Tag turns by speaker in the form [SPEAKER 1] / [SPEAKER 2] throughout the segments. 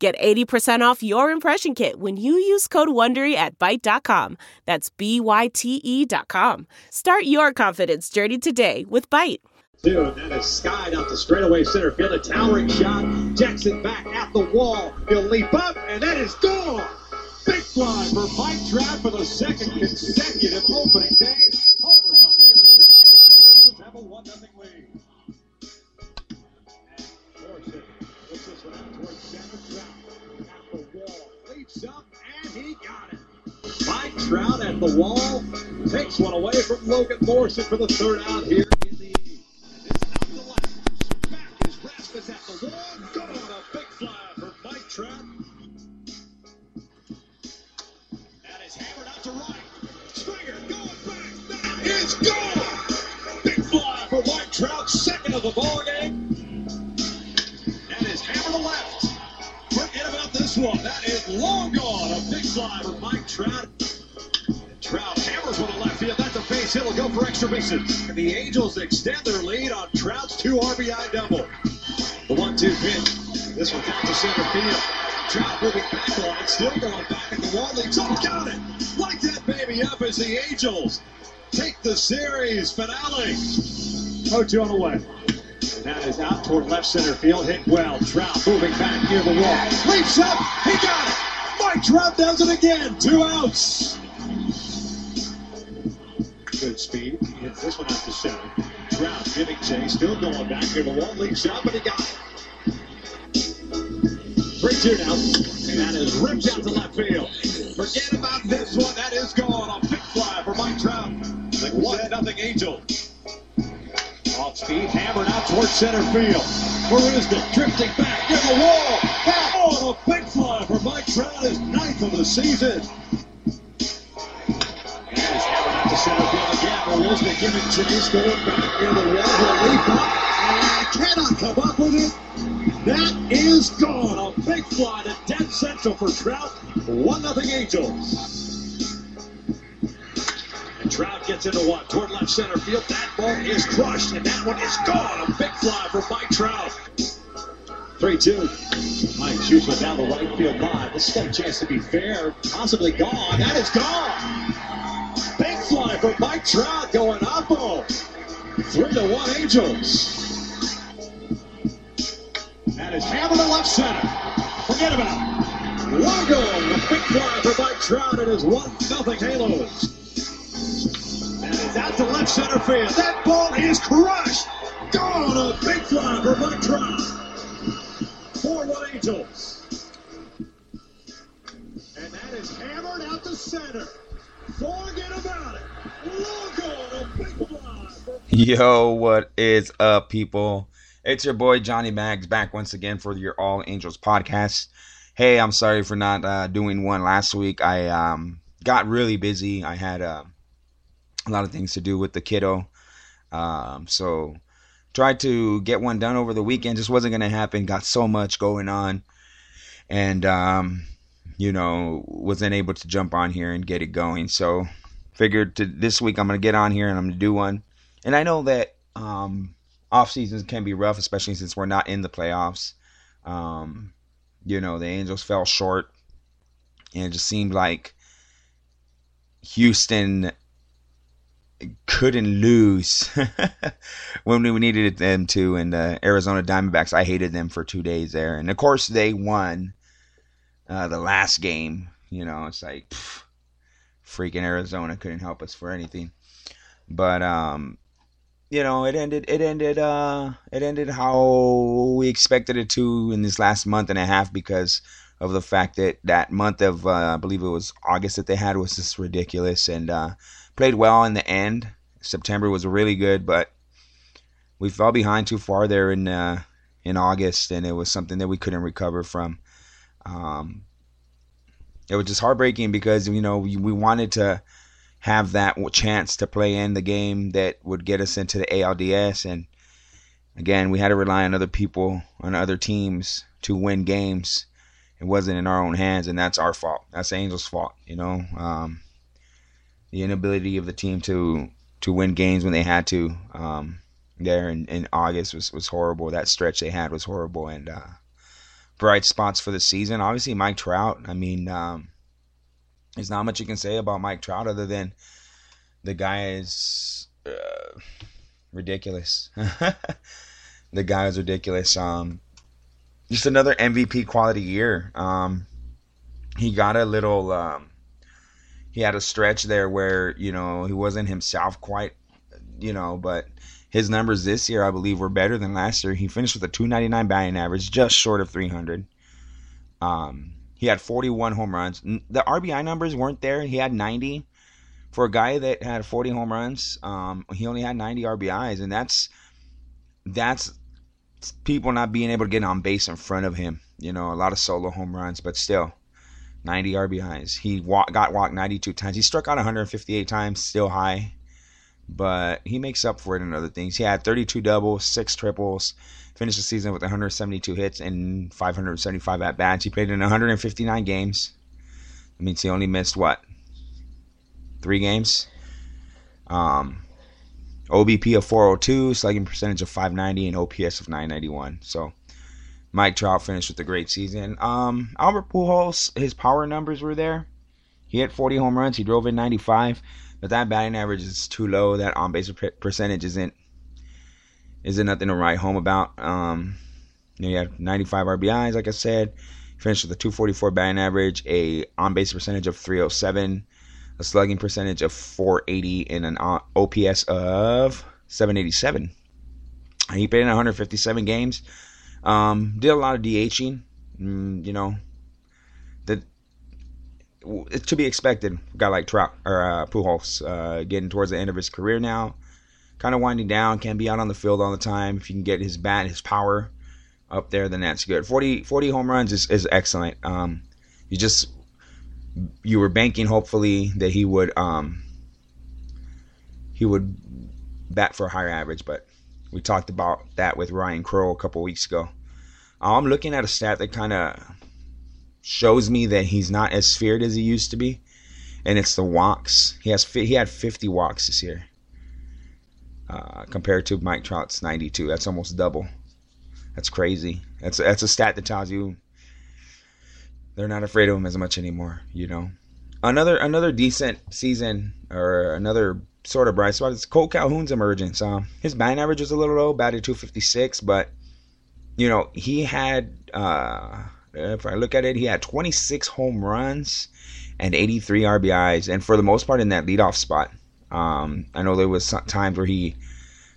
[SPEAKER 1] Get 80% off your impression kit when you use code WONDERY at Byte.com. That's B-Y-T-E dot com. Start your confidence journey today with Byte.
[SPEAKER 2] Dude, that is skied out the straightaway center field, a towering shot. Jackson back at the wall. He'll leap up, and that is gone. Big fly for Mike Trout for the second consecutive opening day. Homers on the and he got it. Mike Trout at the wall. Takes one away from Logan Morrison for the third out here the. It's out to left. Back is Rasmus at the wall. Gone. On a big fly for Mike Trout. That is hammered out to right. Springer going back. That is gone. Big fly for Mike Trout, second of the ball game. This one. That is long gone. A big for Mike Trout. Trout hammers one to left field. That's a base hit. Will go for extra bases. And the Angels extend their lead on Trout's two RBI double. The one-two pitch. This one down to center field. Trout moving back it, still going back at the wall. Leads up, got it. Light that baby up as the Angels take the series finale. 0-2 on the way. And that is out toward left center field. Hit well. Trout moving back near the wall. Leaps up. He got it. Mike Trout does it again. Two outs. Good speed. Hits this one out to center. Trout giving chase. Still going back near the wall. Leaps up and he got it. 3-2 now. And that is ripped out to left field. Forget about this one. That is gone. A big fly for Mike Trout. The 1 nothing Angel. Off speed, hammered out towards center field. Marisnick drifting back near the wall. Back on a big fly for Mike Trout, his ninth of the season. And he's hammered out to center field again. Marisnick giving chase, going back near the wall. He'll up and cannot come up with it. That is gone. A big fly to dead central for Trout. 1 0 Angels. And Trout gets into one toward left center field. That ball is crushed, and that one is gone. A big fly for Mike Trout. 3 2. Mike shoots down the right field line. This got a chance to be fair. Possibly gone. That is gone. Big fly for Mike Trout going up. 3 to 1 Angels. That is hammered to left center. Forget about it. Longo, a big fly for Mike Trout and his 1 0 Halos. It's out to left center field. That ball is crushed. Gone, on a big fly for Mike Trout. 4 1 Angels. And that is hammered out to center. Forget about it.
[SPEAKER 3] Yo, what is up, people? It's your boy Johnny Mags back once again for your All Angels podcast. Hey, I'm sorry for not uh, doing one last week. I um, got really busy. I had uh, a lot of things to do with the kiddo, um, so tried to get one done over the weekend. Just wasn't gonna happen. Got so much going on, and um, you know, wasn't able to jump on here and get it going. So figured to this week I'm gonna get on here and I'm gonna do one. And I know that um, off seasons can be rough, especially since we're not in the playoffs. Um, you know, the Angels fell short, and it just seemed like Houston couldn't lose when we needed them to. And the Arizona Diamondbacks, I hated them for two days there, and of course they won uh, the last game. You know, it's like pff, freaking Arizona couldn't help us for anything. But um, you know, it ended. It ended. Uh, it ended how we expected it to in this last month and a half because of the fact that that month of uh, I believe it was August that they had was just ridiculous and uh, played well in the end. September was really good, but we fell behind too far there in uh, in August, and it was something that we couldn't recover from. Um, it was just heartbreaking because you know we, we wanted to have that chance to play in the game that would get us into the ALDS and again we had to rely on other people on other teams to win games it wasn't in our own hands and that's our fault that's Angels fault you know um, the inability of the team to to win games when they had to um, there in, in August was, was horrible that stretch they had was horrible and uh, bright spots for the season obviously Mike Trout I mean um, there's not much you can say about Mike Trout other than the guy is uh, ridiculous. the guy is ridiculous. Um, just another MVP quality year. Um, he got a little. He had a stretch there where you know he wasn't himself quite, you know, but his numbers this year I believe were better than last year. He finished with a 299 batting average, just short of 300. Um, he had 41 home runs. The RBI numbers weren't there. He had 90. For a guy that had 40 home runs, um, he only had 90 RBIs, and that's that's people not being able to get on base in front of him. You know, a lot of solo home runs, but still, 90 RBIs. He got walked 92 times. He struck out 158 times, still high, but he makes up for it in other things. He had 32 doubles, six triples, Finished the season with 172 hits and 575 at bats. He played in 159 games. That means he only missed what? Three games. Um, OBP of 402, slugging percentage of 590, and OPS of 991. So Mike Trout finished with a great season. Um, Albert Pujols, his power numbers were there. He hit 40 home runs. He drove in 95, but that batting average is too low. That on base percentage isn't isn't nothing to write home about. Um, you, have 95 RBIs, like I said. Finished with a 244 batting average, a on base percentage of 307, a slugging percentage of 480, and an OPS of 787. He played in 157 games. Um, did a lot of DHing. Mm, you know, that it's to be expected. Guy like Trout or uh, Pujols uh, getting towards the end of his career now kind of winding down, can't be out on the field all the time. If you can get his bat, his power up there, then that's good. 40, 40 home runs is, is excellent. Um, you just you were banking hopefully that he would um, he would bat for a higher average, but we talked about that with Ryan Crow a couple weeks ago. I'm looking at a stat that kind of shows me that he's not as feared as he used to be, and it's the walks. He has he had 50 walks this year. Uh, compared to Mike Trout's 92. That's almost double. That's crazy. That's that's a stat that tells you they're not afraid of him as much anymore. You know, another another decent season or another sort of bright spot is Cole Calhoun's emergence. Um, his batting average was a little low, batted 256, but you know he had. Uh, if I look at it, he had 26 home runs and 83 RBIs, and for the most part in that leadoff spot. Um, I know there was times where he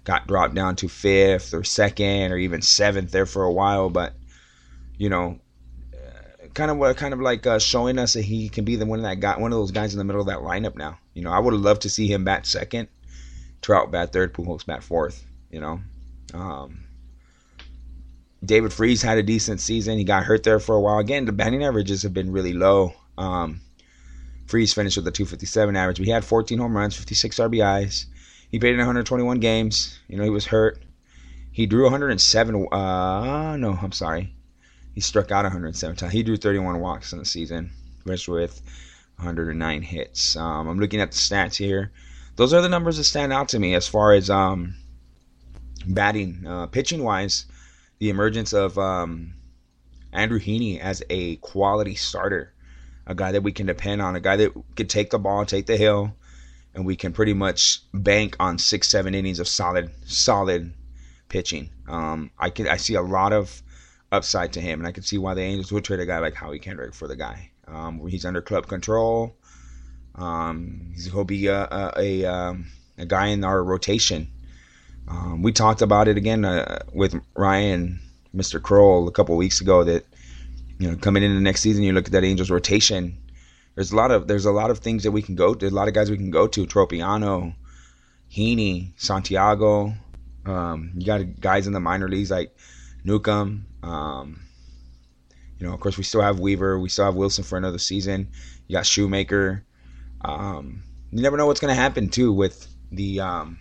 [SPEAKER 3] got dropped down to fifth or second or even seventh there for a while, but you know, kind of kind of like uh, showing us that he can be the one that got one of those guys in the middle of that lineup now. You know, I would have loved to see him bat second, Trout bat third, Pujols bat fourth. You know, um, David Freese had a decent season. He got hurt there for a while. Again, the batting averages have been really low. Um, Freese finished with a 257 average, but he had 14 home runs, 56 RBIs. He played in 121 games. You know, he was hurt. He drew 107. Uh, no, I'm sorry. He struck out 107 times. He drew 31 walks in the season, finished with 109 hits. Um, I'm looking at the stats here. Those are the numbers that stand out to me as far as um, batting, uh, pitching wise. The emergence of um, Andrew Heaney as a quality starter a guy that we can depend on, a guy that could take the ball, take the hill, and we can pretty much bank on six, seven innings of solid, solid pitching. Um, I could, I see a lot of upside to him, and I can see why the Angels would trade a guy like Howie Kendrick for the guy. Um, he's under club control. Um, he'll be a a, a, um, a, guy in our rotation. Um, we talked about it again uh, with Ryan, Mr. Kroll, a couple weeks ago that you know, coming into next season, you look at that Angels rotation. There's a lot of there's a lot of things that we can go. There's a lot of guys we can go to. Tropeano, Heaney, Santiago. Um, you got guys in the minor leagues like Newcomb. Um, you know, of course, we still have Weaver. We still have Wilson for another season. You got Shoemaker. Um, you never know what's going to happen too with the um,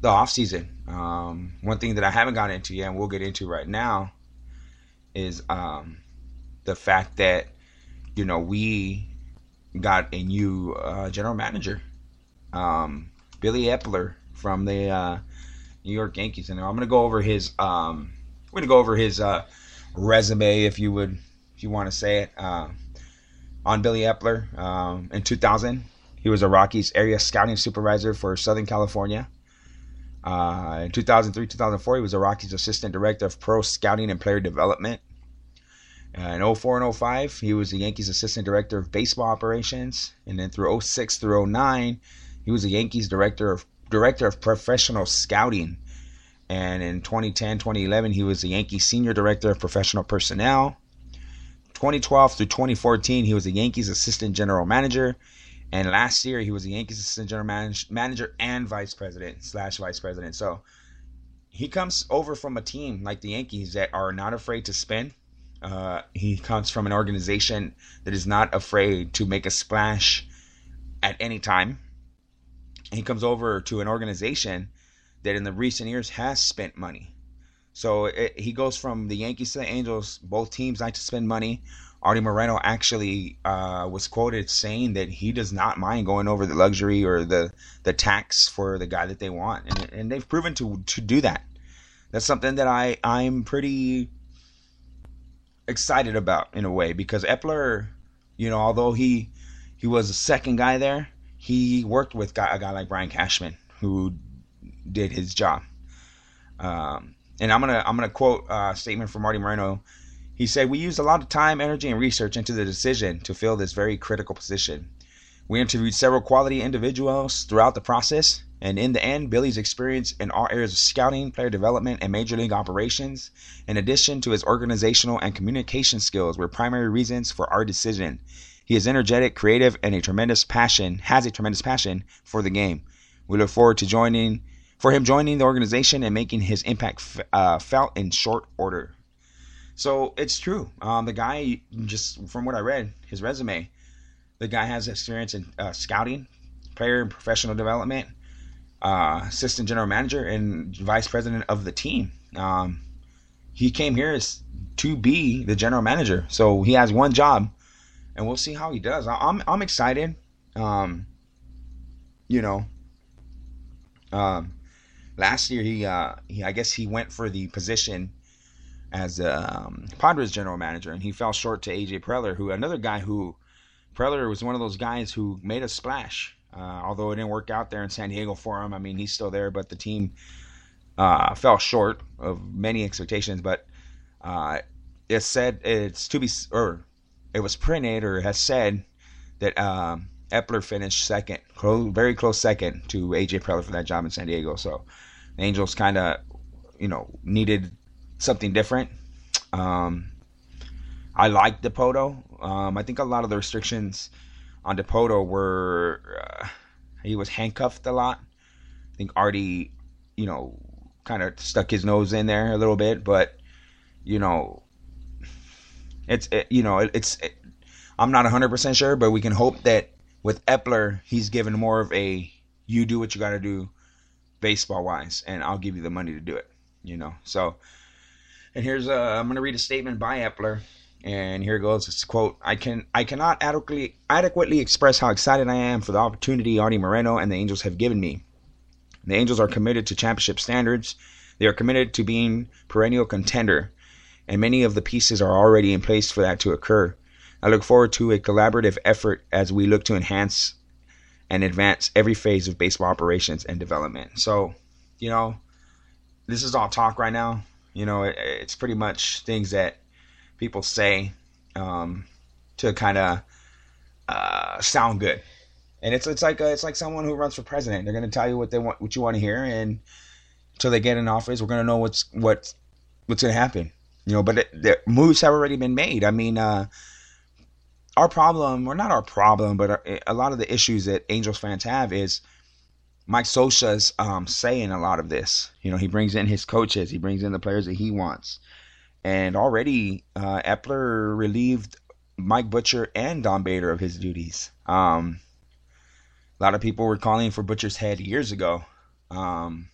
[SPEAKER 3] the off season. Um, one thing that I haven't gotten into yet, and we'll get into right now, is um, the fact that you know we got a new uh, general manager, um, Billy Eppler from the uh, New York Yankees, and I'm gonna go over his um, we're gonna go over his uh, resume, if you would, if you want to say it, uh, on Billy Eppler. Um, in 2000, he was a Rockies area scouting supervisor for Southern California. Uh, in 2003 2004, he was a Rockies assistant director of pro scouting and player development. Uh, in 04 and 05, he was the Yankees assistant director of baseball operations. And then through 06 through 09, he was the Yankees director of director of professional scouting. And in 2010 2011, he was the Yankees senior director of professional personnel. 2012 through 2014, he was the Yankees assistant general manager. And last year, he was the Yankees assistant general manage- manager and vice president slash vice president. So he comes over from a team like the Yankees that are not afraid to spend. Uh, he comes from an organization that is not afraid to make a splash at any time. He comes over to an organization that in the recent years has spent money. So it, he goes from the Yankees to the Angels. Both teams like to spend money. Arte Moreno actually uh, was quoted saying that he does not mind going over the luxury or the the tax for the guy that they want, and, and they've proven to to do that. That's something that I I'm pretty excited about in a way because Eppler, you know, although he he was the second guy there, he worked with guy, a guy like Brian Cashman who did his job. Um, and I'm gonna I'm gonna quote a statement from Marty Moreno he said, We used a lot of time, energy, and research into the decision to fill this very critical position. We interviewed several quality individuals throughout the process, and in the end, Billy's experience in all areas of scouting, player development, and major league operations, in addition to his organizational and communication skills, were primary reasons for our decision. He is energetic, creative, and a tremendous passion, has a tremendous passion for the game. We look forward to joining, for him joining the organization and making his impact uh, felt in short order. So it's true. Um, the guy, just from what I read, his resume, the guy has experience in uh, scouting, player and professional development, uh, assistant general manager, and vice president of the team. Um, he came here as to be the general manager, so he has one job, and we'll see how he does. I'm I'm excited. Um, you know, um, last year he, uh, he I guess he went for the position as um, Padres general manager, and he fell short to AJ Preller, who another guy who Preller was one of those guys who made a splash. Uh, although it didn't work out there in San Diego for him, I mean he's still there, but the team uh, fell short of many expectations. But uh, it said it's to be or it was printed or has said that um, Eppler finished second, close, very close second to AJ Preller for that job in San Diego. So the Angels kind of you know needed something different. Um, I like Dipoto. Um, I think a lot of the restrictions on Dipoto were uh, he was handcuffed a lot. I think Arte, you know, kind of stuck his nose in there a little bit, but you know, it's it, you know it, it's it, I'm not 100% sure, but we can hope that with Eppler, he's given more of a you do what you got to do baseball wise, and I'll give you the money to do it. You know, so and here's a, I'm going to read a statement by Eppler, And here goes. It's quote, I can I cannot adequately adequately express how excited I am for the opportunity Arte Moreno and the Angels have given me. The Angels are committed to championship standards. They are committed to being perennial contender, and many of the pieces are already in place for that to occur. I look forward to a collaborative effort as we look to enhance and advance every phase of baseball operations and development. So, you know, this is all talk right now. You know, it, it's pretty much things that people say um, to kind of uh, sound good. And it's it's like a, it's like someone who runs for president. They're going to tell you what they want, what you want to hear, and until they get in office, we're going to know what's what what's going to happen. You know, but it, the moves have already been made. I mean, uh, our problem, or not our problem, but our, a lot of the issues that Angels fans have is Mike Scioscia's um, saying a lot of this. You know, he brings in his coaches, he brings in the players that he wants, And already, uh, Eppler relieved Mike Butcher and Don Baylor of his duties. Um, a lot of people were calling for Butcher's head years ago. Um,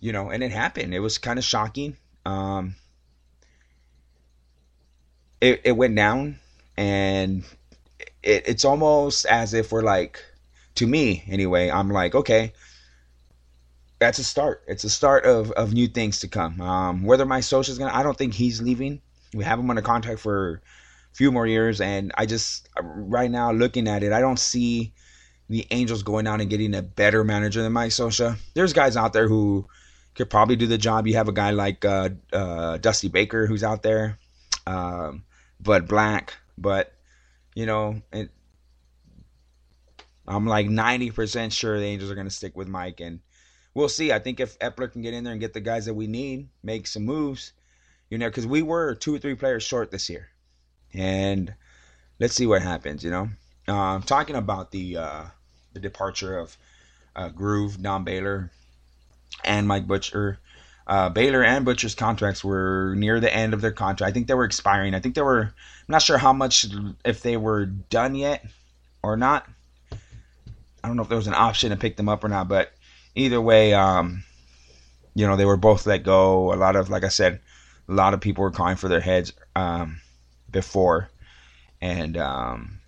[SPEAKER 3] you know, and it happened. It was kind of shocking. Um, it, it went down, and it, it's almost as if we're like, to me anyway, I'm like, okay, that's a start. It's a start of, of new things to come. Um, whether Mike Scioscia's gonna, I don't think he's leaving. We have him under contract for a few more years, and I just right now looking at it, I don't see the Angels going out and getting a better manager than Mike Scioscia. There's guys out there who could probably do the job. You have a guy like uh, uh, Dusty Baker who's out there, um, Bud Black, but you know, it, I'm like 90% sure the Angels are going to stick with Mike, and we'll see. I think if Eppler can get in there and get the guys that we need, make some moves, you know, because we were two or three players short this year, and let's see what happens. You know, uh, talking about the uh, the departure of uh, Groove, Don Baylor, and Mike Butcher. Uh, Baylor and Butcher's contracts were near the end of their contract. I think they were expiring. I think they were. I'm not sure how much if they were done yet or not. I don't know if there was an option to pick them up or not, but either way, um, you know, they were both let go. A lot of, like I said, a lot of people were calling for their heads um, before, and um,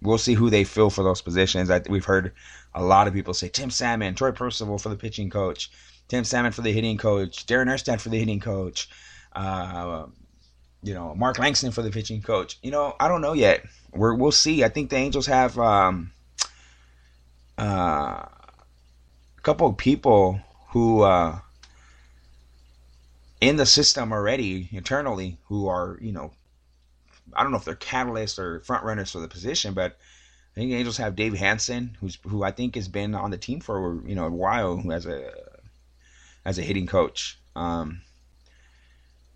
[SPEAKER 3] we'll see who they fill for those positions. I, we've heard a lot of people say Tim Salmon, Troy Percival for the pitching coach, Tim Salmon for the hitting coach, Darren Erstad for the hitting coach, uh, you know, Mark Langston for the pitching coach. You know, I don't know yet. We're, we'll see. I think the Angels have um, uh, a couple of people who uh, in the system already internally who are you know I don't know if they're catalysts or front runners for the position, but I think the Angels have Dave Hansen, who's who I think has been on the team for you know a while, who has a as a hitting coach. Um,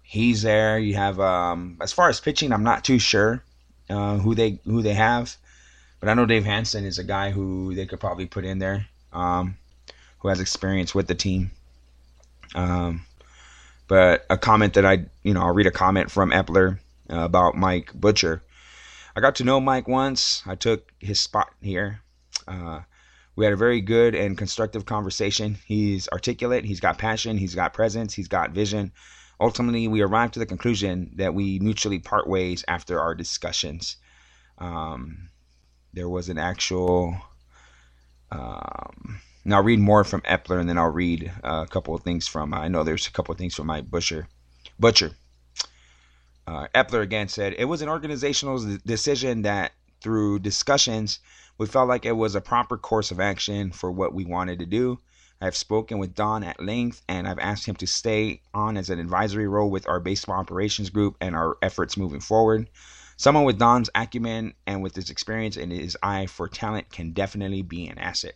[SPEAKER 3] he's there. You have um, as far as pitching, I'm not too sure uh, who they who they have, but I know Dave Hansen is a guy who they could probably put in there, um, who has experience with the team. Um, but a comment that I, you know, I'll read a comment from Eppler uh, about Mike Butcher. I got to know Mike once. I took his spot here. Uh, we had a very good and constructive conversation. He's articulate, he's got passion, he's got presence, he's got vision. Ultimately, we arrived to the conclusion that we mutually part ways after our discussions. Um, there was an actual. Um, and I'll read more from Eppler, and then I'll read uh, a couple of things from. I know there's a couple of things from Mike Butcher. Butcher. Uh, Eppler again said it was an organizational decision that through discussions we felt like it was a proper course of action for what we wanted to do. I've spoken with Don at length and I've asked him to stay on as an advisory role with our baseball operations group and our efforts moving forward. Someone with Don's acumen and with his experience and his eye for talent can definitely be an asset.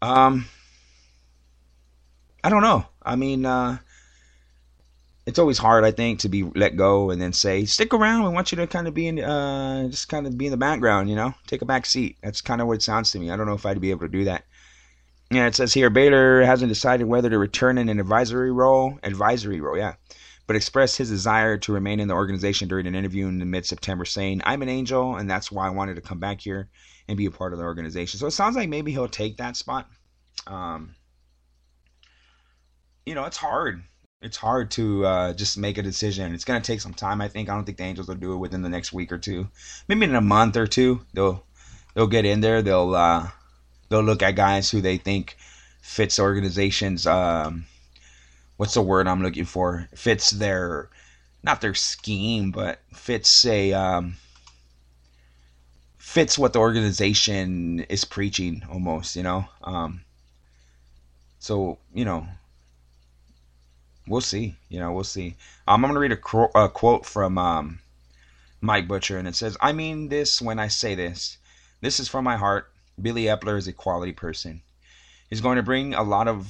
[SPEAKER 3] Um, I don't know. I mean, uh, it's always hard, I think, to be let go and then say, "Stick around. We want you to kind of be in, uh, just kind of be in the background, you know, take a back seat." That's kind of what it sounds to me. I don't know if I'd be able to do that. Yeah, it says here Baylor hasn't decided whether to return in an advisory role, advisory role, yeah, but expressed his desire to remain in the organization during an interview in mid-September, saying, "I'm an angel, and that's why I wanted to come back here and be a part of the organization." So it sounds like maybe he'll take that spot. Um, you know, it's hard it's hard to uh, just make a decision. It's gonna take some time. I think. I don't think the Angels will do it within the next week or two. Maybe in a month or two, they'll they'll get in there. They'll uh, they'll look at guys who they think fits organizations. Um, what's the word I'm looking for? Fits their not their scheme, but fits a um, fits what the organization is preaching almost. You know. Um, so you know we'll see. You know, we'll see. Um, I'm going to read a, a quote from um, Mike Butcher, and it says, I mean this when I say this. This is from my heart. Billy Eppler is a quality person. He's going to bring a lot of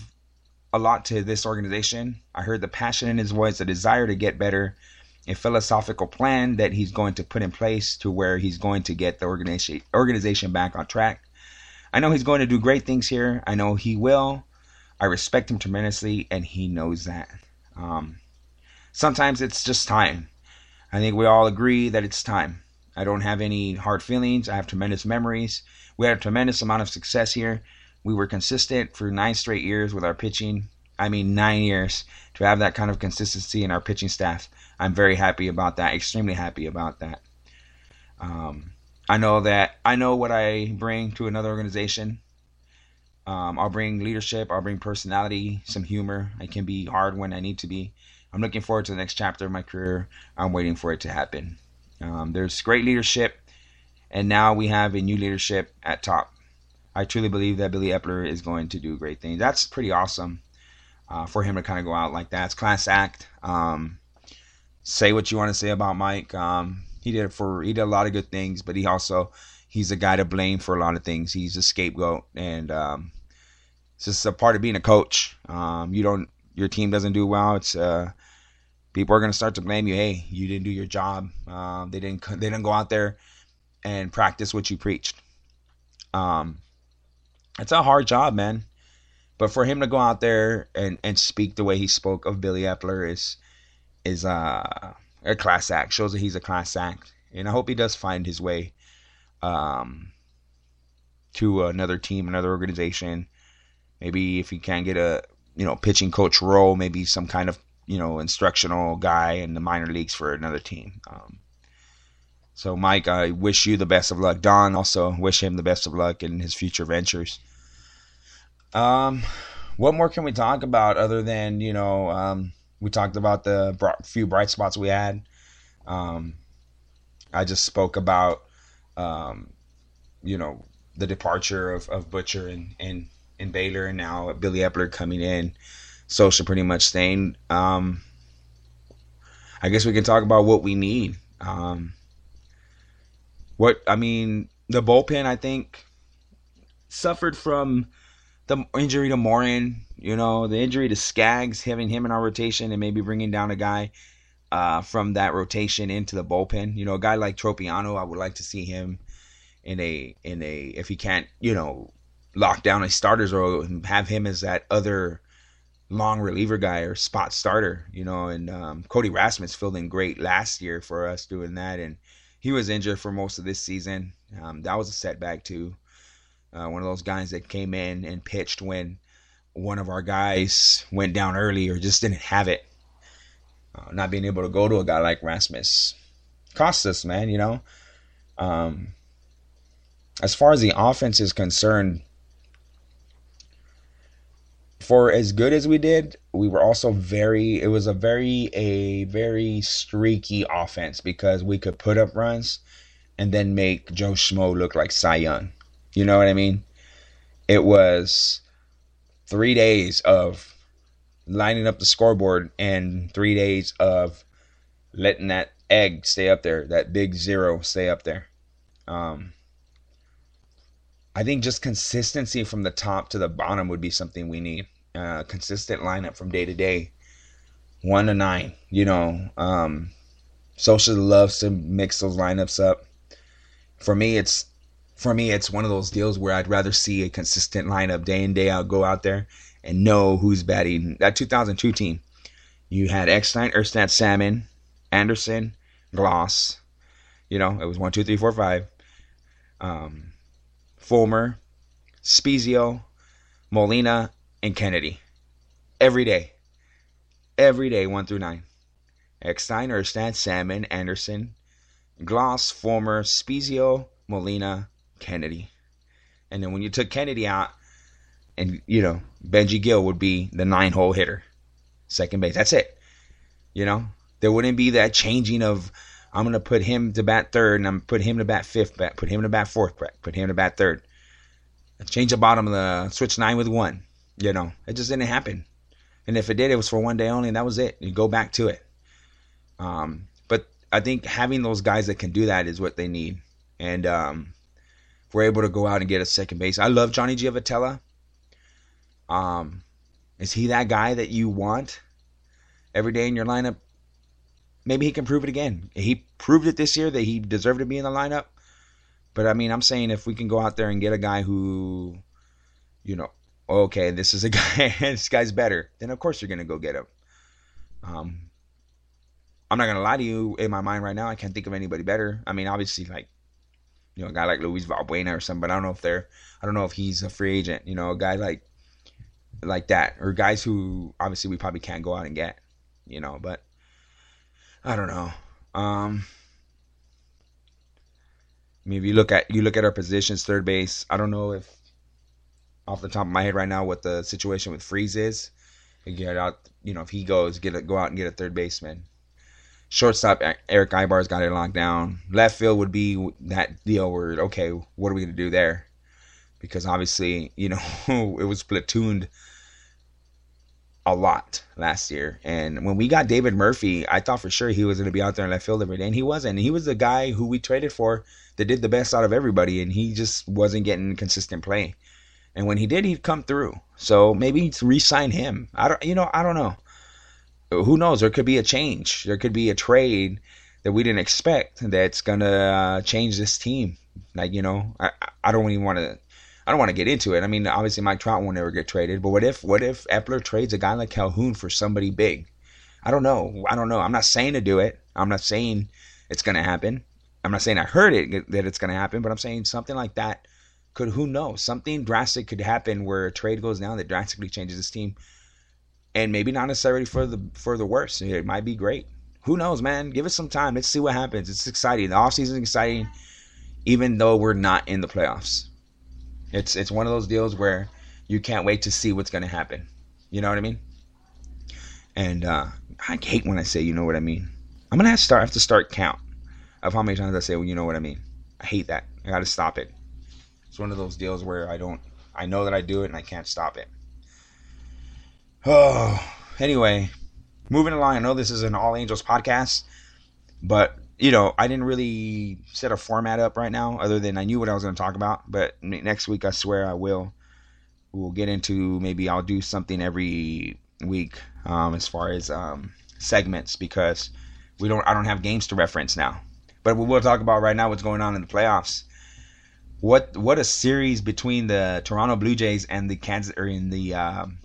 [SPEAKER 3] a lot to this organization. I heard the passion in his voice, a desire to get better, a philosophical plan that he's going to put in place to where he's going to get the organization organization back on track. I know he's going to do great things here. I know he will. I respect him tremendously, and he knows that. Um, sometimes it's just time. I think we all agree that it's time. I don't have any hard feelings. I have tremendous memories. We had a tremendous amount of success here. We were consistent for nine straight years with our pitching. I mean, nine years to have that kind of consistency in our pitching staff. I'm very happy about that. Extremely happy about that. Um, I know that I know what I bring to another organization. Um, I'll bring leadership. I'll bring personality, some humor. I can be hard when I need to be. I'm looking forward to the next chapter of my career. I'm waiting for it to happen. Um, there's great leadership, and now we have a new leadership at top. I truly believe that Billy Eppler is going to do great things. That's pretty awesome uh, for him to kind of go out like that. It's class act. Um, say what you want to say about Mike. Um, he did for he did a lot of good things, but he also he's a guy to blame for a lot of things. He's a scapegoat, and um, it's just a part of being a coach. Um, you don't your team doesn't do well. It's uh, people are going to start to blame you. Hey, you didn't do your job. Um, they didn't. They didn't go out there and practice what you preached. Um, it's a hard job, man. But for him to go out there and, and speak the way he spoke of Billy Eppler is is uh, a class act. Shows that he's a class act, and I hope he does find his way um, to another team, another organization. Maybe if he can get a you know pitching coach role, maybe some kind of you know instructional guy in the minor leagues for another team. Um, so Mike, I wish you the best of luck. Don also wish him the best of luck in his future ventures. Um, what more can we talk about other than you know um, we talked about the few bright spots we had. Um, I just spoke about um, you know the departure of, of Butcher and, and and Baylor, and now Billy Eppler coming in. Scioscia pretty much staying. Um, I guess we can talk about what we need. Um, what I mean, the bullpen, I think, suffered from the injury to Morin. You know, the injury to Skaggs, having him in our rotation, and maybe bringing down a guy uh, from that rotation into the bullpen. You know, a guy like Tropeano, I would like to see him in a in a if he can't, you know, lock down a starter's role and have him as that other long reliever guy or spot starter, you know, and um, Cody Rasmus filled in great last year for us doing that, and he was injured for most of this season. Um, that was a setback too. Uh, one of those guys that came in and pitched when one of our guys went down early or just didn't have it. Uh, not being able to go to a guy like Rasmus costs us, man. You know. Um, as far as the offense is concerned, for as good as we did, we were also very. It was a very a very streaky offense because we could put up runs and then make Joe Schmo look like Cy Young. You know what I mean? It was three days of lining up the scoreboard and three days of letting that egg stay up there, that big zero stay up there. Um, I think just consistency from the top to the bottom would be something we need. Uh, consistent lineup from day to day, one to nine. You know, um, Scioscia loves to mix those lineups up. For me, it's for me, it's one of those deals where I'd rather see a consistent lineup day in day out, go out there and know who's batting. That 2002 team, you had Eckstein, Erstad, Salmon, Anderson, Glaus. You know, it was one, two, three, four, five. Um, Fullmer, Spiezio, Molina, and Kennedy. Every day. Every day, one through nine. Eckstein, Erstad, Salmon, Anderson, Glaus, Fullmer, Spiezio, Molina, Kennedy. And then when you took Kennedy out, and you know, Benji Gil would be the nine hole hitter, second base. That's it. You know, there wouldn't be that changing of I'm gonna put him to bat third and I'm gonna put him to bat fifth, bat, put him to bat fourth, put him to bat third. Change the bottom of the switch nine with one. You know, it just didn't happen. And if it did, it was for one day only, and that was it. You go back to it. Um, but I think having those guys that can do that is what they need. And um, we're able to go out and get a second base. I love Johnny Giavotella. Um, is he that guy that you want every day in your lineup? Maybe he can prove it again. He proved it this year that he deserved to be in the lineup. But I mean, I'm saying if we can go out there and get a guy who, you know, okay, this is a guy, this guy's better, then of course you're gonna go get him. Um, I'm not gonna lie to you. In my mind right now, I can't think of anybody better. I mean, obviously, like you know, a guy like Luis Valbuena or something, but I don't know if they're, I don't know if he's a free agent. You know, a guy like like that, or guys who obviously we probably can't go out and get. You know, but I don't know. Um, I mean, if you look at you look at our positions, third base. I don't know if off the top of my head right now what the situation with Freese is. You Get out, you know, if he goes, get a, go out and get a third baseman. Shortstop Erick Aybar's got it locked down. Left field would be that deal where okay, what are we gonna do there? Because obviously, you know, it was platooned a lot last year. And when we got David Murphy, I thought for sure he was going to be out there in left field every day, and he wasn't. He was the guy who we traded for that did the best out of everybody, and he just wasn't getting consistent play. And when he did, he'd come through. So maybe re-sign him. I don't, you know, I don't know. Who knows? There could be a change. There could be a trade that we didn't expect that's gonna uh, change this team. Like you know, I I don't even want to. I don't want to get into it. I mean, obviously Mike Trout won't ever get traded, but what if what if Eppler trades a guy like Calhoun for somebody big? I don't know. I don't know. I'm not saying to do it. I'm not saying it's gonna happen. I'm not saying I heard it that it's gonna happen, but I'm saying something like that could who knows something drastic could happen where a trade goes down that drastically changes this team and maybe not necessarily for the for the worse it might be great who knows man give us some time let's see what happens it's exciting the offseason is exciting even though we're not in the playoffs it's it's one of those deals where you can't wait to see what's going to happen. You know what i mean? And uh, i hate when i say you know what i mean. I'm gonna have to start have to start count of how many times i say well you know what i mean. I hate that. I gotta stop it. It's one of those deals where I don't, I know that I do it and I can't stop it. Oh, anyway, moving along. I know this is an All Angels podcast, but you know, I didn't really set a format up right now, other than I knew what I was going to talk about. But next week, I swear I will. We'll get into maybe I'll do something every week um, as far as um, segments because we don't. I don't have games to reference now. But we will talk about right now what's going on in the playoffs what what a series between the Toronto Blue Jays and the Kansas or in the um,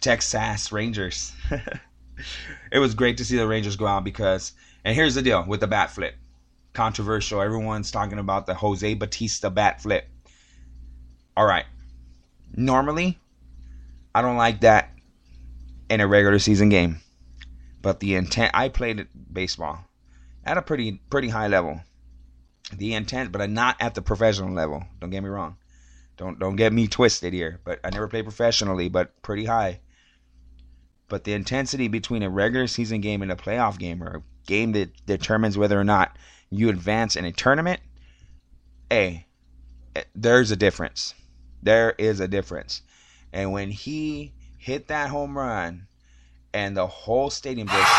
[SPEAKER 3] Texas Rangers. it was great to see the Rangers go out because and here's the deal with the bat flip. Controversial. Everyone's talking about the Jose Bautista bat flip. All right. Normally, I don't like that in a regular season game. But the intent I played baseball at a pretty pretty high level the intent, but not at the professional level. Don't get me wrong. Don't don't get me twisted here. But I never played professionally, but pretty high. But the intensity between a regular season game and a playoff game, or a game that determines whether or not you advance in a tournament, eh, there's a difference. There is a difference. And when he hit that home run, and the whole stadium just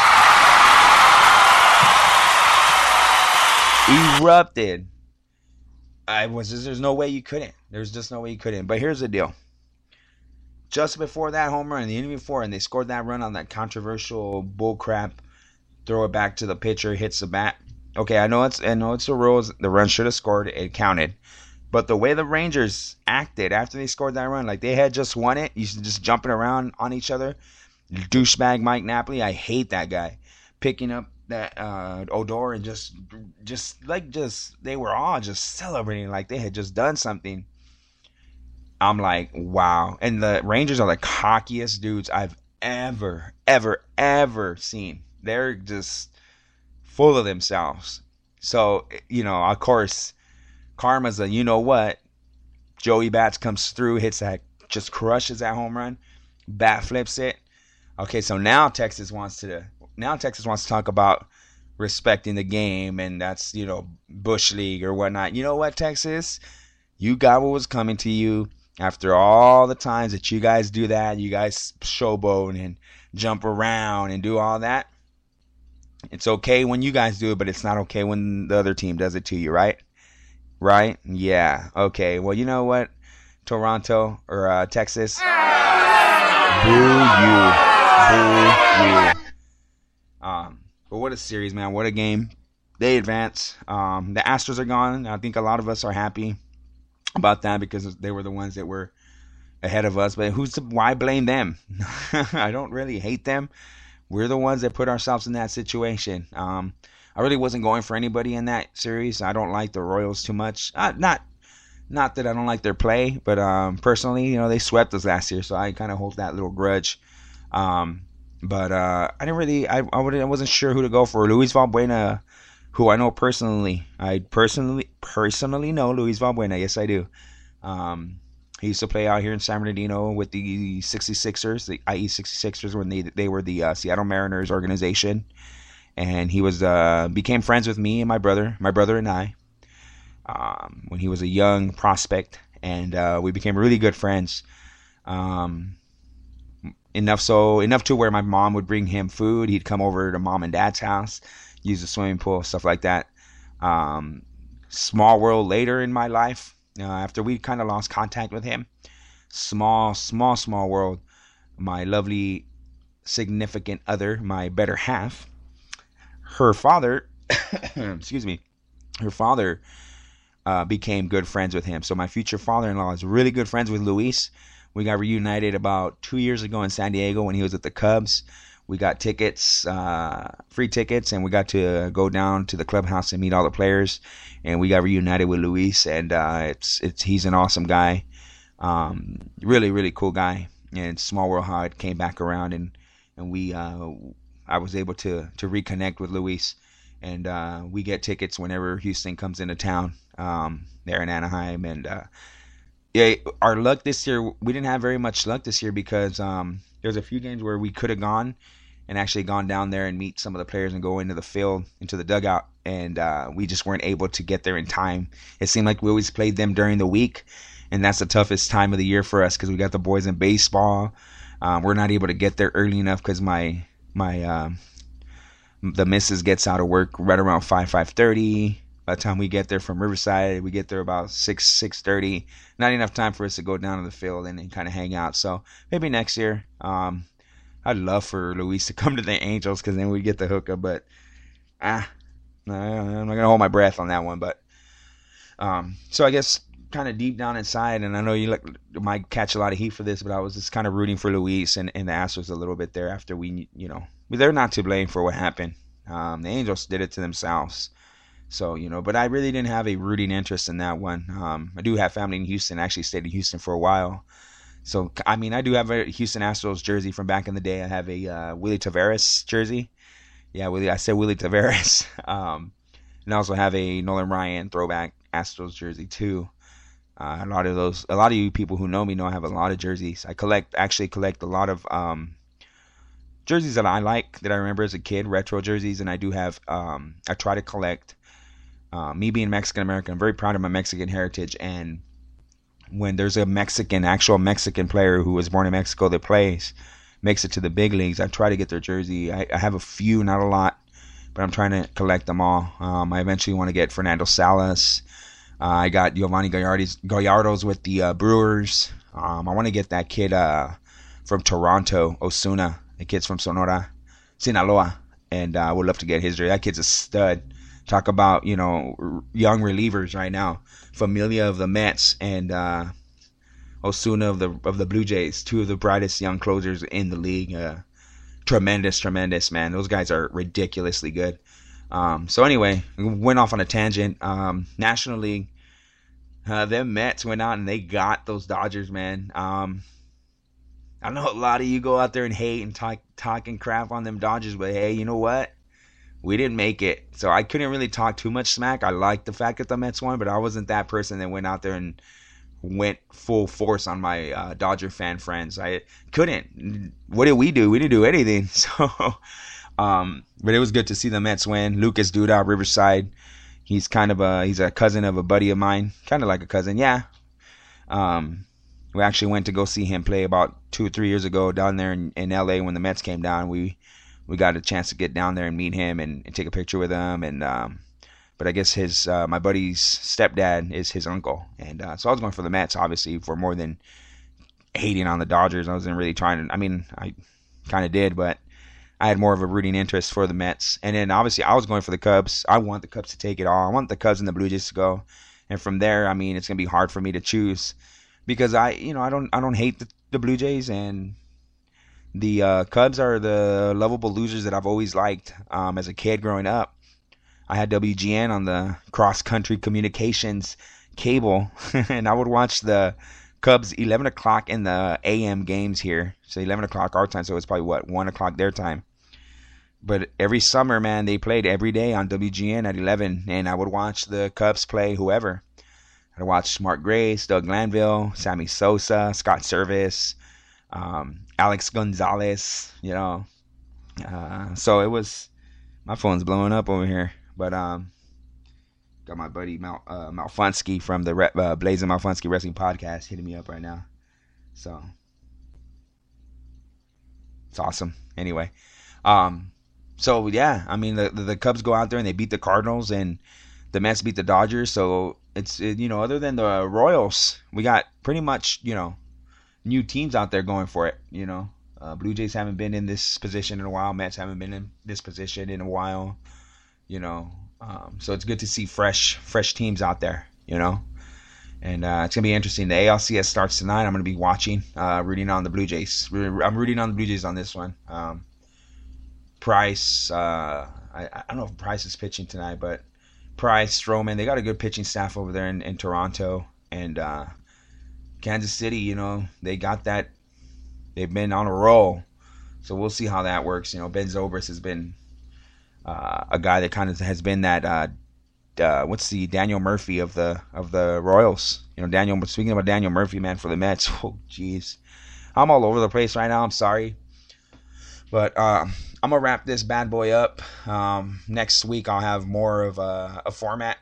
[SPEAKER 3] erupted. I was just, there's no way you couldn't. There's just no way you couldn't. But here's the deal. Just before that home run, the inning before, and they scored that run on that controversial bullcrap, throw it back to the pitcher, hits the bat. Okay, I know it's I know it's the rules. The run should have scored. It counted. But the way the Rangers acted after they scored that run, like they had just won it, you just jumping around on each other. Douchebag Mike Napoli, I hate that guy. Picking up that uh, Odor and just just like just they were all just celebrating like they had just done something. I'm like, wow. And the Rangers are the cockiest dudes I've ever, ever, ever seen. They're just full of themselves. So, you know, of course, Karma's a you know what. Joey Bats comes through, hits that, just crushes that home run, bat flips it. Okay, so now Texas wants to now Texas wants to talk about respecting the game and that's you know bush league or whatnot. You know what, Texas? You got what was coming to you after all the times that you guys do that. You guys showboat and jump around and do all that. It's okay when you guys do it, but it's not okay when the other team does it to you, right? Right? Yeah. Okay. Well, you know what, Toronto or uh, Texas. Boo you. Boo you. Um, but what a series, man! What a game! They advance. Um, the Astros are gone. I think a lot of us are happy about that because they were the ones that were ahead of us. But who's why blame them? I don't really hate them, we're the ones that put ourselves in that situation. Um, I really wasn't going for anybody in that series. I don't like the Royals too much. Uh, not not that I don't like their play, but um, personally, you know, they swept us last year, so I kind of hold that little grudge. Um, but uh, I didn't really, I, I, I wasn't sure who to go for. Luis Valbuena, who I know personally, I personally personally know Luis Valbuena. Yes, I do. Um, he used to play out here in San Bernardino with the 66ers, the IE 66ers, when they they were the uh, Seattle Mariners organization, and he was uh, became friends with me and my brother, my brother and I, um, when he was a young prospect, and uh, we became really good friends. Um, enough so enough to where my mom would bring him food. He'd come over to mom and dad's house, use the swimming pool, stuff like that. Um, small world later in my life, uh, after we kind of lost contact with him, small, small, small world. My lovely, significant other, my better half, her father, excuse me, her father uh, became good friends with him. So my future father-in-law is really good friends with Luis. We got reunited about two years ago in San Diego when he was with the Cubs. We got tickets, uh, free tickets, and we got to go down to the clubhouse and meet all the players. And we got reunited with Luis, and uh, it's it's he's an awesome guy, um, really really cool guy. And small world how it came back around, and and we uh, I was able to to reconnect with Luis, and uh, we get tickets whenever Houston comes into town um, there in Anaheim, and uh, yeah, our luck this year we didn't have very much luck this year because um, there's a few games where we could have gone and actually gone down there and meet some of the players and go into the field, into the dugout, and uh, we just weren't able to get there in time. It seemed like we always played them during the week, and that's the toughest time of the year for us because we got the boys in baseball. Um, we're not able to get there early enough because my my uh, the missus gets out of work right around five five thirty. By the time we get there from Riverside, we get there about six six thirty. Not enough time for us to go down to the field and, and kind of hang out. So maybe next year. Um, I'd love for Luis to come to the Angels because then we'd get the hookup. But ah, I'm not gonna hold my breath on that one. But um, so I guess kind of deep down inside, and I know you like, might catch a lot of heat for this, but I was just kind of rooting for Luis and, and the Astros a little bit there after we, you know, they're not to blame for what happened. Um, the Angels did it to themselves. So, you know, but I really didn't have a rooting interest in that one. Um, I do have family in Houston. I actually stayed in Houston for a while. So I mean, I do have a Houston Astros jersey from back in the day. I have a uh, Willy Taveras jersey. Yeah, Willy. I said Willy Taveras. Um, and I also have a Nolan Ryan throwback Astros jersey too. Uh, a lot of those, a lot of you people who know me know I have a lot of jerseys. I collect, actually collect a lot of um, jerseys that I like that I remember as a kid, retro jerseys, and I do have. Um, I try to collect. Uh, me being Mexican American, I'm very proud of my Mexican heritage, and when there's a Mexican, actual Mexican player who was born in Mexico that plays, makes it to the big leagues, I try to get their jersey. I, I have a few, not a lot, but I'm trying to collect them all. Um, I eventually want to get Fernando Salas. Uh, I got Giovanni Gallardi's, Gallardo's with the uh, Brewers. Um, I want to get that kid uh, from Toronto, Osuna. The kid's from Sonora, Sinaloa, and uh, I would love to get his jersey. That kid's a stud. Talk about you know young relievers right now. Familia of the Mets and uh, Osuna of the of the Blue Jays, two of the brightest young closers in the league. Uh, tremendous, tremendous man. Those guys are ridiculously good. Um, so anyway, went off on a tangent. Um, National League, uh, them Mets went out and they got those Dodgers, man. Um, I know a lot of you go out there and hate and talk talking crap on them Dodgers, but hey, you know what? We didn't make it. So I couldn't really talk too much smack. I liked the fact that the Mets won, but I wasn't that person that went out there and went full force on my uh, Dodger fan friends. I couldn't. What did we do? We didn't do anything. So, um, but it was good to see the Mets win. Lucas Duda, Riverside. He's kind of a he's a cousin of a buddy of mine, kind of like a cousin. Yeah. Um, we actually went to go see him play about two or three years ago down there in, in L.A. when the Mets came down. We we got a chance to get down there and meet him and, and take a picture with him. And um, but I guess his uh, my buddy's stepdad is his uncle, and uh, so I was going for the Mets, obviously, for more than hating on the Dodgers. I wasn't really trying to. I mean, I kind of did, but I had more of a rooting interest for the Mets. And then obviously I was going for the Cubs. I want the Cubs to take it all. I want the Cubs and the Blue Jays to go. And from there, I mean, it's gonna be hard for me to choose because I, you know, I don't, I don't hate the, the Blue Jays, and the uh, Cubs are the lovable losers that I've always liked um, as a kid growing up. I had WGN on the cross country communications cable, and I would watch the Cubs 11 o'clock in the AM games here. So 11 o'clock our time, so it's probably what 1 o'clock their time. But every summer, man, they played every day on WGN at 11, and I would watch the Cubs play whoever. I'd watch Mark Grace, Doug Glanville, Sammy Sosa, Scott Servais, um, Alex Gonzalez, you know. Uh, so it was, my phone's blowing up over here. But um, got my buddy Mal, uh, Malfunsky from the Re- uh, Blazing Malfunsky Wrestling Podcast hitting me up right now. So it's awesome. Anyway, um, so yeah, I mean the, the, the Cubs go out there and they beat the Cardinals and the Mets beat the Dodgers. So it's it, you know other than the Royals, we got pretty much you know new teams out there going for it. You know, uh, Blue Jays haven't been in this position in a while. Mets haven't been in this position in a while. You know, um, so it's good to see fresh fresh teams out there. You know, and uh, it's gonna be interesting. The ALCS starts tonight. I'm gonna be watching, uh, rooting on the Blue Jays. I'm rooting on the Blue Jays on this one. Um, Price, uh, I, I don't know if Price is pitching tonight, but Price, Stroman, they got a good pitching staff over there in, in Toronto, and uh, Kansas City. You know, they got that. They've been on a roll, so we'll see how that works. You know, Ben Zobrist has been uh, a guy that kind of has been that. Uh, uh, what's the Daniel Murphy of the of the Royals? You know, Daniel. Speaking about Daniel Murphy, man, for the Mets. Oh, jeez, I'm all over the place right now. I'm sorry, but uh, I'm gonna wrap this bad boy up. Um, next week I'll have more of a, a format.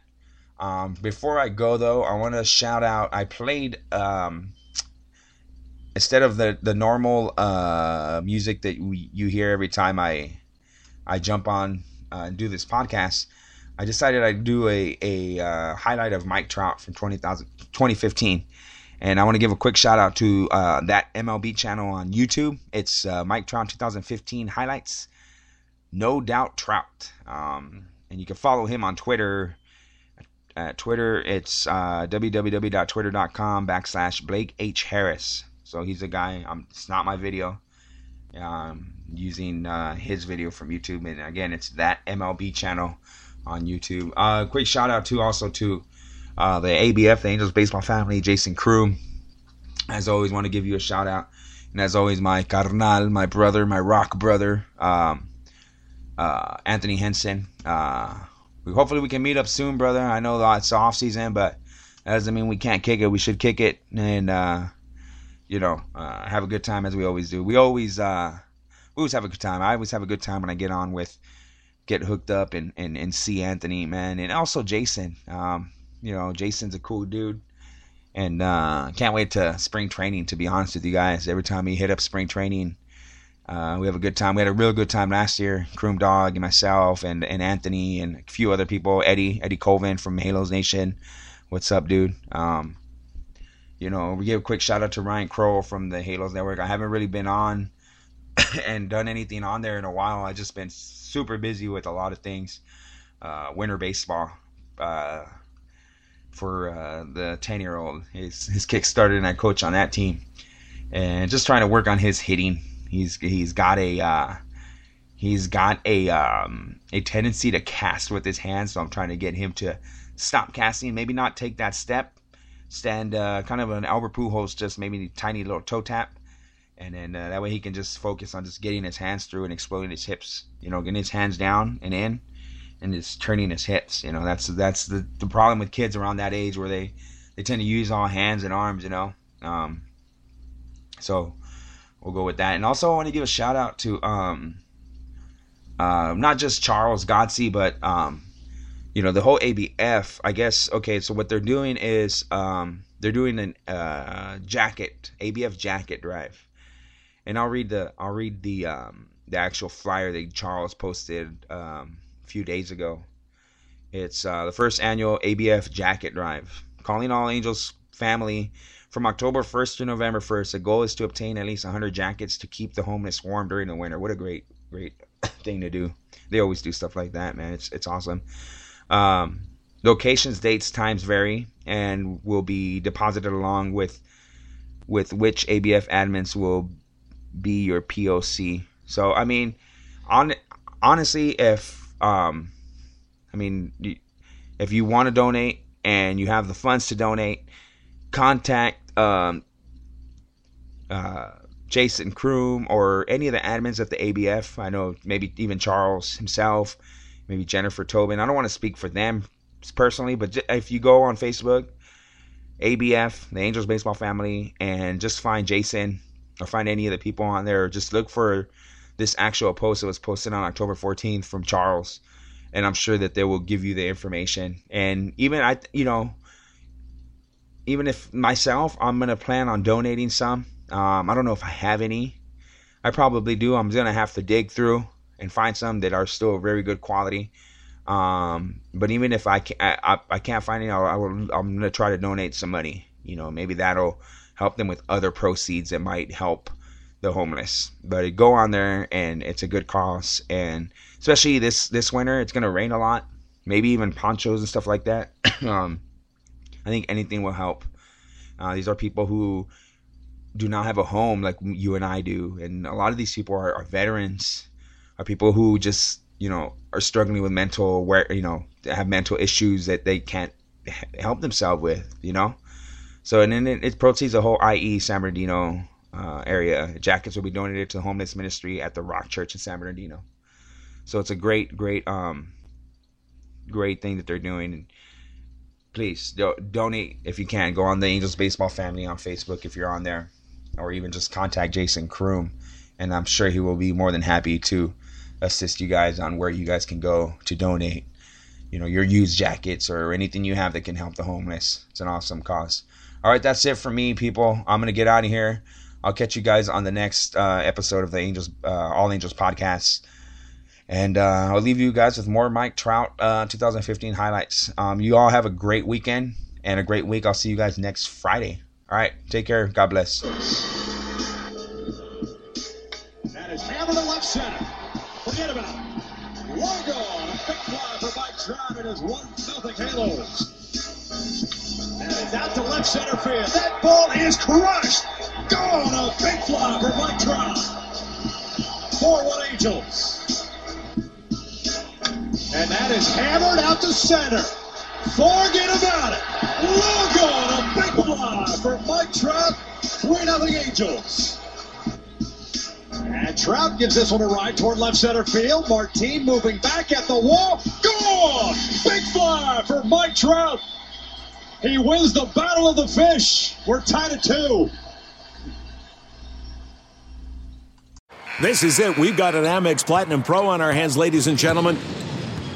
[SPEAKER 3] Um, before I go though, I want to shout out. I played um, instead of the the normal uh, music that we, you hear every time I I jump on uh, and do this podcast. I decided I'd do a a uh, highlight of Mike Trout from 2015. And I want to give a quick shout out to uh, that MLB channel on YouTube. It's uh, Mike Trout 2015 highlights. No doubt Trout. Um, and you can follow him on Twitter. At Twitter, it's uh, www.twitter.com backslash Blake H. Harris. So he's a guy. Um, it's not my video. Um, using uh, his video from YouTube. And again, it's that MLB channel on YouTube. Uh, quick shout out to also to uh, the ABF, the Angels Baseball Family, Jason Kroom. As always, want to give you a shout out. And as always, my carnal, my brother, my rock brother, um, uh, Anthony Henson. We, hopefully, we can meet up soon, brother. I know it's off season, but that doesn't mean we can't kick it. We should kick it and, uh, you know, uh, have a good time as we always do. We always, uh, we always have a good time. I always have a good time when I get on with, get hooked up and, and, and see Anthony, man. And also Jason. Um, you know, Jason's a cool dude. And uh, can't wait to spring training, to be honest with you guys. Every time he hit up spring training, uh, we have a good time. We had a real good time last year. Kroom Dog and myself and, and Anthony and a few other people. Eddie, Eddie Colvin from Halos Nation. What's up, dude? Um, you know, we give a quick shout out to Ryan Crow from the Halos Network. I haven't really been on and done anything on there in a while. I've just been super busy with a lot of things. Uh, winter baseball. Uh, for uh, the 10 year old. His, his kick started, and I coach on that team. And just trying to work on his hitting. He's he's got a uh, he's got a um, a tendency to cast with his hands, so I'm trying to get him to stop casting, maybe not take that step, stand uh, kind of an Albert Pujols, just maybe a tiny little toe tap, and then uh, that way he can just focus on just getting his hands through and exploding his hips, you know, getting his hands down and in, and just turning his hips. You know, that's that's the, the problem with kids around that age where they they tend to use all hands and arms. You know, um, so we'll go with that. And also, I want to give a shout out to um, uh, not just Charles Godsey, but um, you know the whole ABF. I guess okay. So what they're doing is um, they're doing an uh, jacket ABF jacket drive, and I'll read the I'll read the um, the actual flyer that Charles posted um, a few days ago. It's uh, the first annual ABF jacket drive, calling all Angels family from October 1st to November 1st. The goal is to obtain at least 100 jackets to keep the homeless warm during the winter. What a great, great thing to do. They always do stuff like that, man. It's it's awesome. Um, locations, dates, times vary, and will be deposited along with with which ABF admins will be your POC. So I mean, on honestly, if um, I mean, if you want to donate and you have the funds to donate, contact um, uh, Jason Kroom or any of the admins at the ABF. I know maybe even Charles himself, maybe Jennifer Tobin. I don't want to speak for them personally, but if you go on Facebook, ABF, the Angels Baseball Family, and just find Jason or find any of the people on there, just look for this actual post that was posted on October 14th from Charles, and I'm sure that they will give you the information. And even I, you know, even if myself, I'm gonna plan on donating some um, I don't know if I have any. I probably do. I'm gonna have to dig through and find some that are still very good quality. Um, but even if I can't, I, I can't find any, I will, I'm gonna try to donate some money. You know, maybe that'll help them with other proceeds that might help the homeless. But go on there and it's a good cause. And especially this this winter, it's gonna rain a lot. Maybe even ponchos and stuff like that. um, I think anything will help. Uh, these are people who do not have a home like you and I do, and a lot of these people are, are veterans, are people who just you know are struggling with mental where you know have mental issues that they can't help themselves with, you know. So and then it, it proceeds the whole IE San Bernardino uh, area. Jackets will be donated to the homeless ministry at the Rock Church in San Bernardino. So it's a great, great, um, great thing that they're doing. Please do- donate if you can. Go on the Angels Baseball Family on Facebook if you're on there or even just contact Jason Kroom, and I'm sure he will be more than happy to assist you guys on where you guys can go to donate. You know, your used jackets or anything you have that can help the homeless. It's an awesome cause. All right, that's it for me, people. I'm gonna get out of here. I'll catch you guys on the next uh, episode of the Angels, uh, All Angels podcast. And uh, I'll leave you guys with more Mike Trout uh, 2015 highlights. Um, you all have a great weekend and a great week. I'll see you guys next Friday. All right. Take care. God bless.
[SPEAKER 2] That is hammered to left center. Forget about it. Logo on a big fly for Mike Trout and his 1 0 Halos. And it's out to left center field. That ball is crushed. Gone. A big fly for Mike Trout. 4 1 Angels. And that is hammered out to center. Forget about it. Logo on a big fly for Mike Trout. 3 0 Angels. And Trout gives this one a ride toward left center field. Martin moving back at the wall. Gone! Big fly for Mike Trout. He wins the battle of the fish. We're tied at two.
[SPEAKER 4] This is it. We've got an Amex Platinum Pro on our hands, ladies and gentlemen.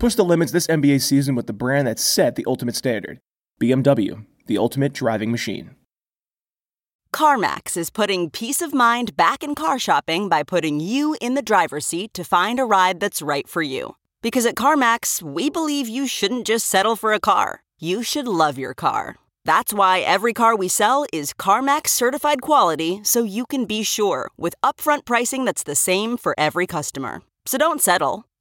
[SPEAKER 5] Push the limits this NBA season with the brand that set the ultimate standard BMW, the ultimate driving machine.
[SPEAKER 6] CarMax is putting peace of mind back in car shopping by putting you in the driver's seat to find a ride that's right for you. Because at CarMax, we believe you shouldn't just settle for a car, you should love your car. That's why every car we sell is CarMax certified quality so you can be sure with upfront pricing that's the same for every customer. So don't settle.